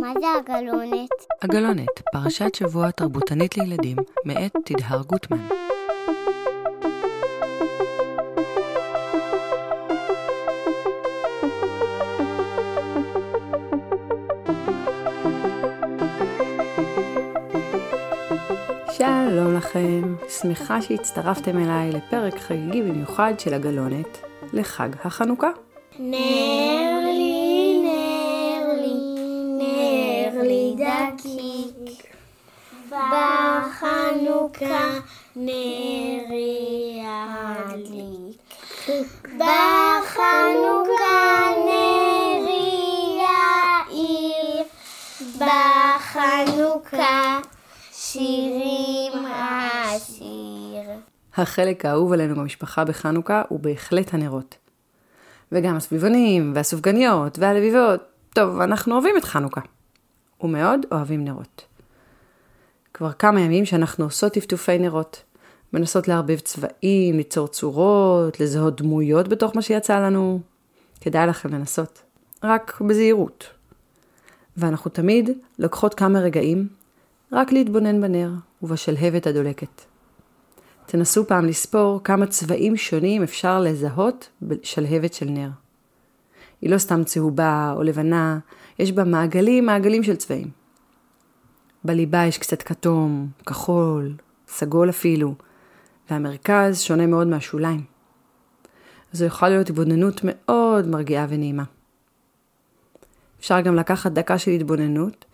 מה זה הגלונת? הגלונת, פרשת שבוע תרבותנית לילדים, מאת תדהר גוטמן. שלום לכם, שמחה שהצטרפתם אליי לפרק חגיגי במיוחד של הגלונת לחג החנוכה. נר בחנוכה נרי ידליק. בחנוכה נרי יאיר. בחנוכה שירים אשיר. החלק האהוב עלינו במשפחה בחנוכה הוא בהחלט הנרות. וגם הסביבונים, והסופגניות, והלביבות. טוב, אנחנו אוהבים את חנוכה. ומאוד אוהבים נרות. כבר כמה ימים שאנחנו עושות טפטופי נרות. מנסות לערבב צבעים, ליצור צורות, לזהות דמויות בתוך מה שיצא לנו. כדאי לכם לנסות. רק בזהירות. ואנחנו תמיד לוקחות כמה רגעים רק להתבונן בנר ובשלהבת הדולקת. תנסו פעם לספור כמה צבעים שונים אפשר לזהות בשלהבת של נר. היא לא סתם צהובה או לבנה, יש בה מעגלים מעגלים של צבעים. בליבה יש קצת כתום, כחול, סגול אפילו, והמרכז שונה מאוד מהשוליים. זו יכולה להיות התבוננות מאוד מרגיעה ונעימה. אפשר גם לקחת דקה של התבוננות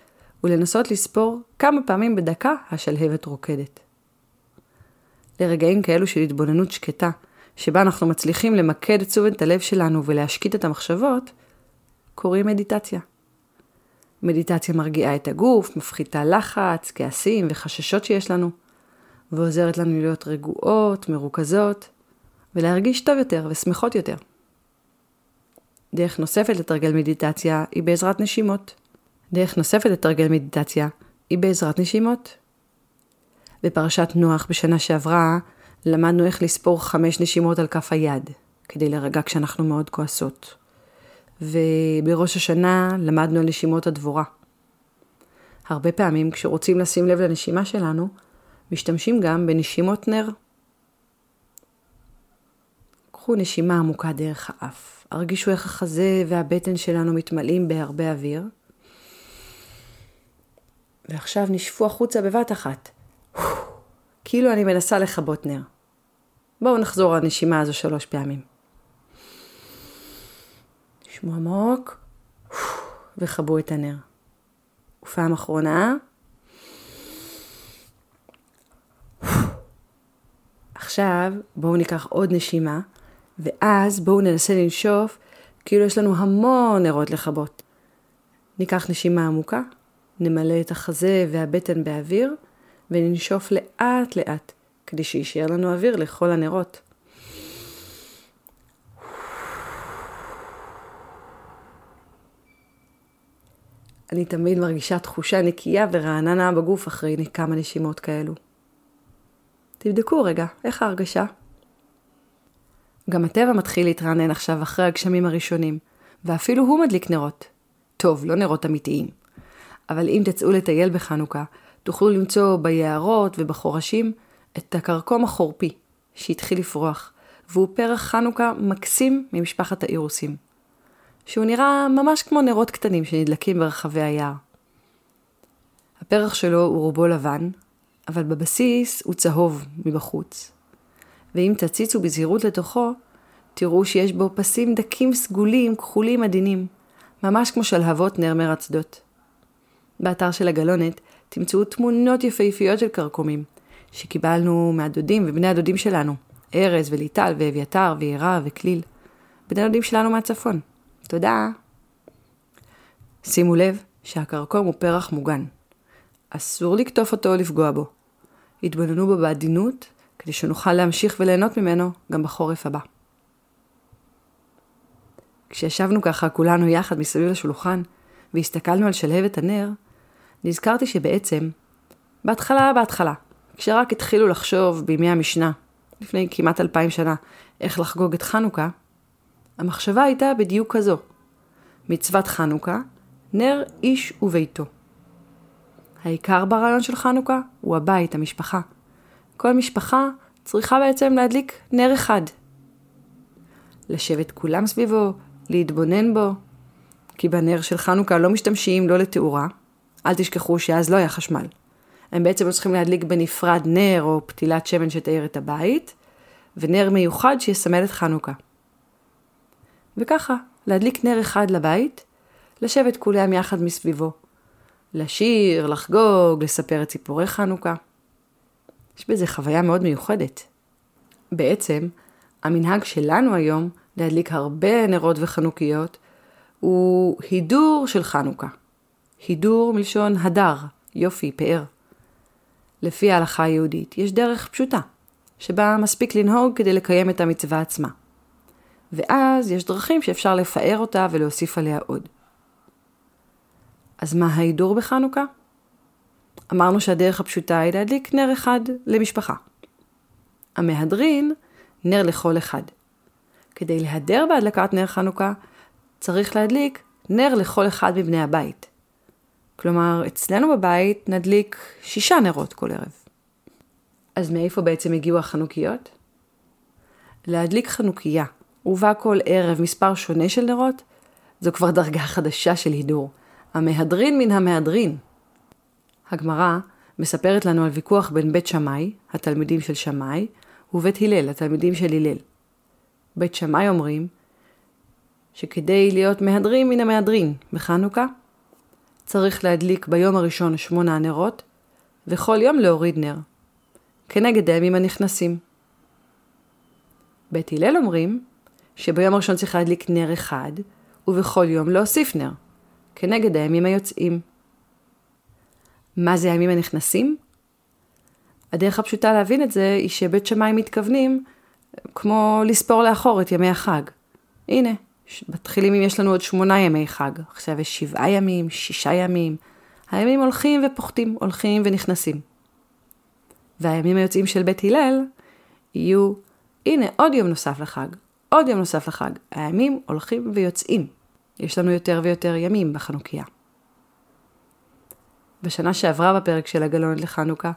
ולנסות לספור כמה פעמים בדקה השלהבת רוקדת. לרגעים כאלו של התבוננות שקטה, שבה אנחנו מצליחים למקד את תשומת הלב שלנו ולהשקיט את המחשבות, קוראים מדיטציה. מדיטציה מרגיעה את הגוף, מפחיתה לחץ, כעסים וחששות שיש לנו, ועוזרת לנו להיות רגועות, מרוכזות, ולהרגיש טוב יותר ושמחות יותר. דרך נוספת לתרגל מדיטציה היא בעזרת נשימות. דרך נוספת לתרגל מדיטציה היא בעזרת נשימות. בפרשת נוח בשנה שעברה למדנו איך לספור חמש נשימות על כף היד, כדי להירגע כשאנחנו מאוד כועסות. ובראש השנה למדנו על נשימות הדבורה. הרבה פעמים כשרוצים לשים לב לנשימה שלנו, משתמשים גם בנשימות נר. קחו נשימה עמוקה דרך האף. הרגישו איך החזה והבטן שלנו מתמלאים בהרבה אוויר. ועכשיו נשפו החוצה בבת אחת. כאילו אני מנסה לכבות נר. בואו נחזור על הנשימה הזו שלוש פעמים. נשמו עמוק, וכבו את הנר. ופעם אחרונה. עכשיו בואו ניקח עוד נשימה, ואז בואו ננסה לנשוף כאילו יש לנו המון נרות לכבות. ניקח נשימה עמוקה, נמלא את החזה והבטן באוויר, וננשוף לאט לאט, כדי שישאר לנו אוויר לכל הנרות. אני תמיד מרגישה תחושה נקייה ורעננה בגוף אחרי כמה נשימות כאלו. תבדקו רגע, איך ההרגשה? גם הטבע מתחיל להתרענן עכשיו אחרי הגשמים הראשונים, ואפילו הוא מדליק נרות. טוב, לא נרות אמיתיים. אבל אם תצאו לטייל בחנוכה, תוכלו למצוא ביערות ובחורשים את הכרכום החורפי, שהתחיל לפרוח, והוא פרח חנוכה מקסים ממשפחת האירוסים. שהוא נראה ממש כמו נרות קטנים שנדלקים ברחבי היער. הפרח שלו הוא רובו לבן, אבל בבסיס הוא צהוב מבחוץ. ואם תציצו בזהירות לתוכו, תראו שיש בו פסים דקים סגולים, כחולים עדינים, ממש כמו שלהבות נר מרצדות. באתר של הגלונת תמצאו תמונות יפהפיות של כרכומים, שקיבלנו מהדודים ובני הדודים שלנו, ארז וליטל ואביתר וירה וכליל, בני הדודים שלנו מהצפון. תודה. שימו לב שהכרכום הוא פרח מוגן. אסור לקטוף אותו או לפגוע בו. התבוננו בו בעדינות, כדי שנוכל להמשיך וליהנות ממנו גם בחורף הבא. כשישבנו ככה כולנו יחד מסביב לשולחן, והסתכלנו על שלהבת הנר, נזכרתי שבעצם, בהתחלה בהתחלה, כשרק התחילו לחשוב בימי המשנה, לפני כמעט אלפיים שנה, איך לחגוג את חנוכה, המחשבה הייתה בדיוק כזו. מצוות חנוכה נר איש וביתו. העיקר ברעיון של חנוכה הוא הבית, המשפחה. כל משפחה צריכה בעצם להדליק נר אחד. לשבת כולם סביבו, להתבונן בו, כי בנר של חנוכה לא משתמשים לא לתאורה, אל תשכחו שאז לא היה חשמל. הם בעצם צריכים להדליק בנפרד נר או פתילת שמן שתאר את הבית, ונר מיוחד שיסמל את חנוכה. וככה, להדליק נר אחד לבית, לשבת כולם יחד מסביבו. לשיר, לחגוג, לספר את סיפורי חנוכה. יש בזה חוויה מאוד מיוחדת. בעצם, המנהג שלנו היום להדליק הרבה נרות וחנוכיות הוא הידור של חנוכה. הידור מלשון הדר, יופי, פאר. לפי ההלכה היהודית, יש דרך פשוטה, שבה מספיק לנהוג כדי לקיים את המצווה עצמה. ואז יש דרכים שאפשר לפאר אותה ולהוסיף עליה עוד. אז מה ההידור בחנוכה? אמרנו שהדרך הפשוטה היא להדליק נר אחד למשפחה. המהדרין, נר לכל אחד. כדי להדר בהדלקת נר חנוכה, צריך להדליק נר לכל אחד מבני הבית. כלומר, אצלנו בבית נדליק שישה נרות כל ערב. אז מאיפה בעצם הגיעו החנוכיות? להדליק חנוכיה ובה כל ערב מספר שונה של נרות, זו כבר דרגה חדשה של הידור. המהדרין מן המהדרין. הגמרא מספרת לנו על ויכוח בין בית שמאי, התלמידים של שמאי, ובית הלל, התלמידים של הלל. בית שמאי אומרים שכדי להיות מהדרין מן המהדרין בחנוכה, צריך להדליק ביום הראשון שמונה נרות, וכל יום להוריד נר, כנגד הימים הנכנסים. בית הלל אומרים שביום הראשון צריך להדליק נר אחד, ובכל יום להוסיף נר, כנגד הימים היוצאים. מה זה הימים הנכנסים? הדרך הפשוטה להבין את זה היא שבית שמאי מתכוונים כמו לספור לאחור את ימי החג. הנה, מתחילים אם יש לנו עוד שמונה ימי חג, עכשיו יש שבעה ימים, שישה ימים. הימים הולכים ופוחתים, הולכים ונכנסים. והימים היוצאים של בית הלל יהיו, הנה עוד יום נוסף לחג, עוד יום נוסף לחג. הימים הולכים ויוצאים. יש לנו יותר ויותר ימים בחנוכיה. בשנה שעברה בפרק של הגלונת לחנוכה,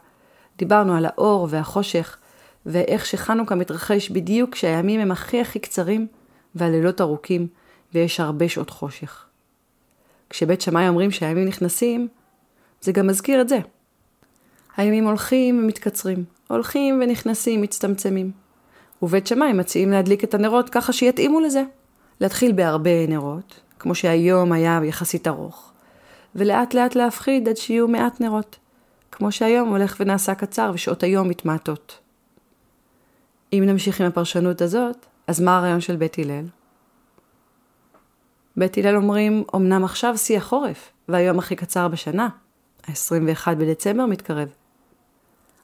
דיברנו על האור והחושך, ואיך שחנוכה מתרחש בדיוק כשהימים הם הכי הכי קצרים, והלילות ארוכים, ויש הרבה שעות חושך. כשבית שמאי אומרים שהימים נכנסים, זה גם מזכיר את זה. הימים הולכים ומתקצרים, הולכים ונכנסים, מצטמצמים. ובית שמאי מציעים להדליק את הנרות ככה שיתאימו לזה. להתחיל בהרבה נרות, כמו שהיום היה יחסית ארוך, ולאט לאט להפחיד עד שיהיו מעט נרות, כמו שהיום הולך ונעשה קצר ושעות היום מתמעטות. אם נמשיך עם הפרשנות הזאת, אז מה הרעיון של בית הלל? בית הלל אומרים, אמנם עכשיו שיא החורף, והיום הכי קצר בשנה, ה-21 בדצמבר מתקרב.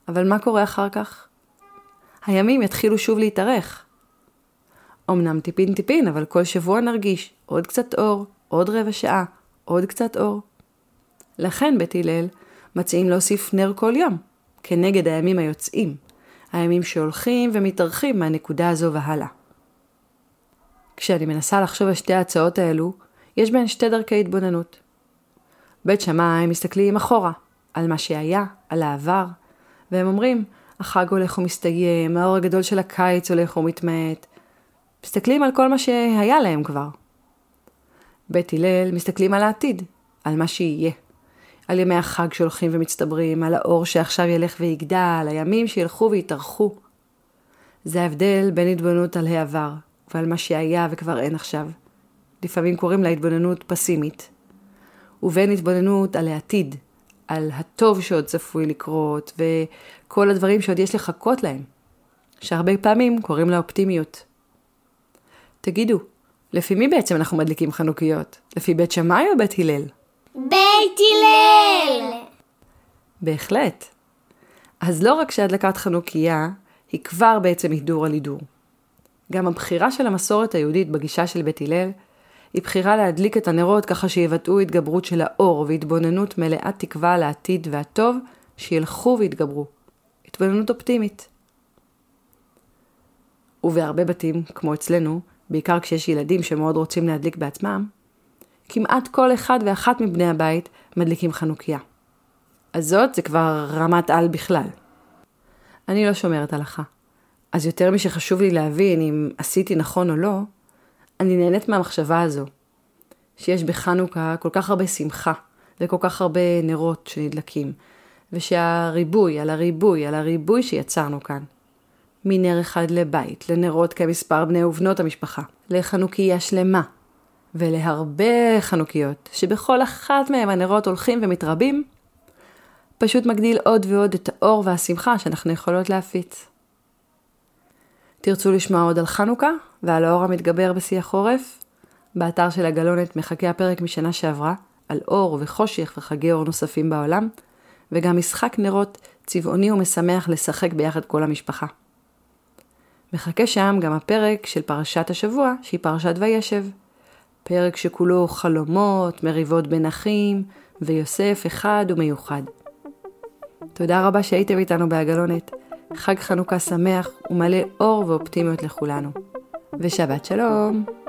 אבל מה קורה אחר כך? הימים יתחילו שוב להתארך. אמנם טיפין טיפין, אבל כל שבוע נרגיש עוד קצת אור, עוד רבע שעה, עוד קצת אור. לכן בית הלל מציעים להוסיף נר כל יום, כנגד הימים היוצאים, הימים שהולכים ומתארחים מהנקודה הזו והלאה. כשאני מנסה לחשוב על שתי ההצעות האלו, יש בהן שתי דרכי התבוננות. בית שמאי מסתכלים אחורה, על מה שהיה, על העבר, והם אומרים, החג הולך ומסתיים, האור הגדול של הקיץ הולך ומתמעט. מסתכלים על כל מה שהיה להם כבר. בית הלל מסתכלים על העתיד, על מה שיהיה. על ימי החג שהולכים ומצטברים, על האור שעכשיו ילך ויגדל, הימים שילכו ויתארכו. זה ההבדל בין התבוננות על העבר ועל מה שהיה וכבר אין עכשיו. לפעמים קוראים לה התבוננות פסימית. ובין התבוננות על העתיד, על הטוב שעוד צפוי לקרות, וכל הדברים שעוד יש לחכות להם, שהרבה פעמים קוראים לה אופטימיות. תגידו, לפי מי בעצם אנחנו מדליקים חנוכיות? לפי בית שמאי או בית הלל? בית הלל! בהחלט. אז לא רק שהדלקת חנוכיה היא כבר בעצם הידור על הידור. גם הבחירה של המסורת היהודית בגישה של בית הלל היא בחירה להדליק את הנרות ככה שיבטאו התגברות של האור והתבוננות מלאת תקווה על העתיד והטוב שילכו ויתגברו. התבוננות אופטימית. ובהרבה בתים, כמו אצלנו, בעיקר כשיש ילדים שמאוד רוצים להדליק בעצמם, כמעט כל אחד ואחת מבני הבית מדליקים חנוכיה. אז זאת זה כבר רמת על בכלל. אני לא שומרת הלכה. אז יותר משחשוב לי להבין אם עשיתי נכון או לא, אני נהנית מהמחשבה הזו, שיש בחנוכה כל כך הרבה שמחה וכל כך הרבה נרות שנדלקים, ושהריבוי על הריבוי על הריבוי שיצרנו כאן, מנר אחד לבית, לנרות כמספר בני ובנות המשפחה, לחנוכיה שלמה, ולהרבה חנוכיות, שבכל אחת מהם הנרות הולכים ומתרבים, פשוט מגדיל עוד ועוד את האור והשמחה שאנחנו יכולות להפיץ. תרצו לשמוע עוד על חנוכה ועל האור המתגבר בשיא החורף? באתר של הגלונת מחכה הפרק משנה שעברה על אור וחושך וחגי אור נוספים בעולם, וגם משחק נרות צבעוני ומשמח לשחק ביחד כל המשפחה. מחכה שם גם הפרק של פרשת השבוע, שהיא פרשת וישב. פרק שכולו חלומות, מריבות בין אחים, ויוסף אחד ומיוחד. תודה רבה שהייתם איתנו בעגלונת. חג חנוכה שמח ומלא אור ואופטימיות לכולנו. ושבת שלום!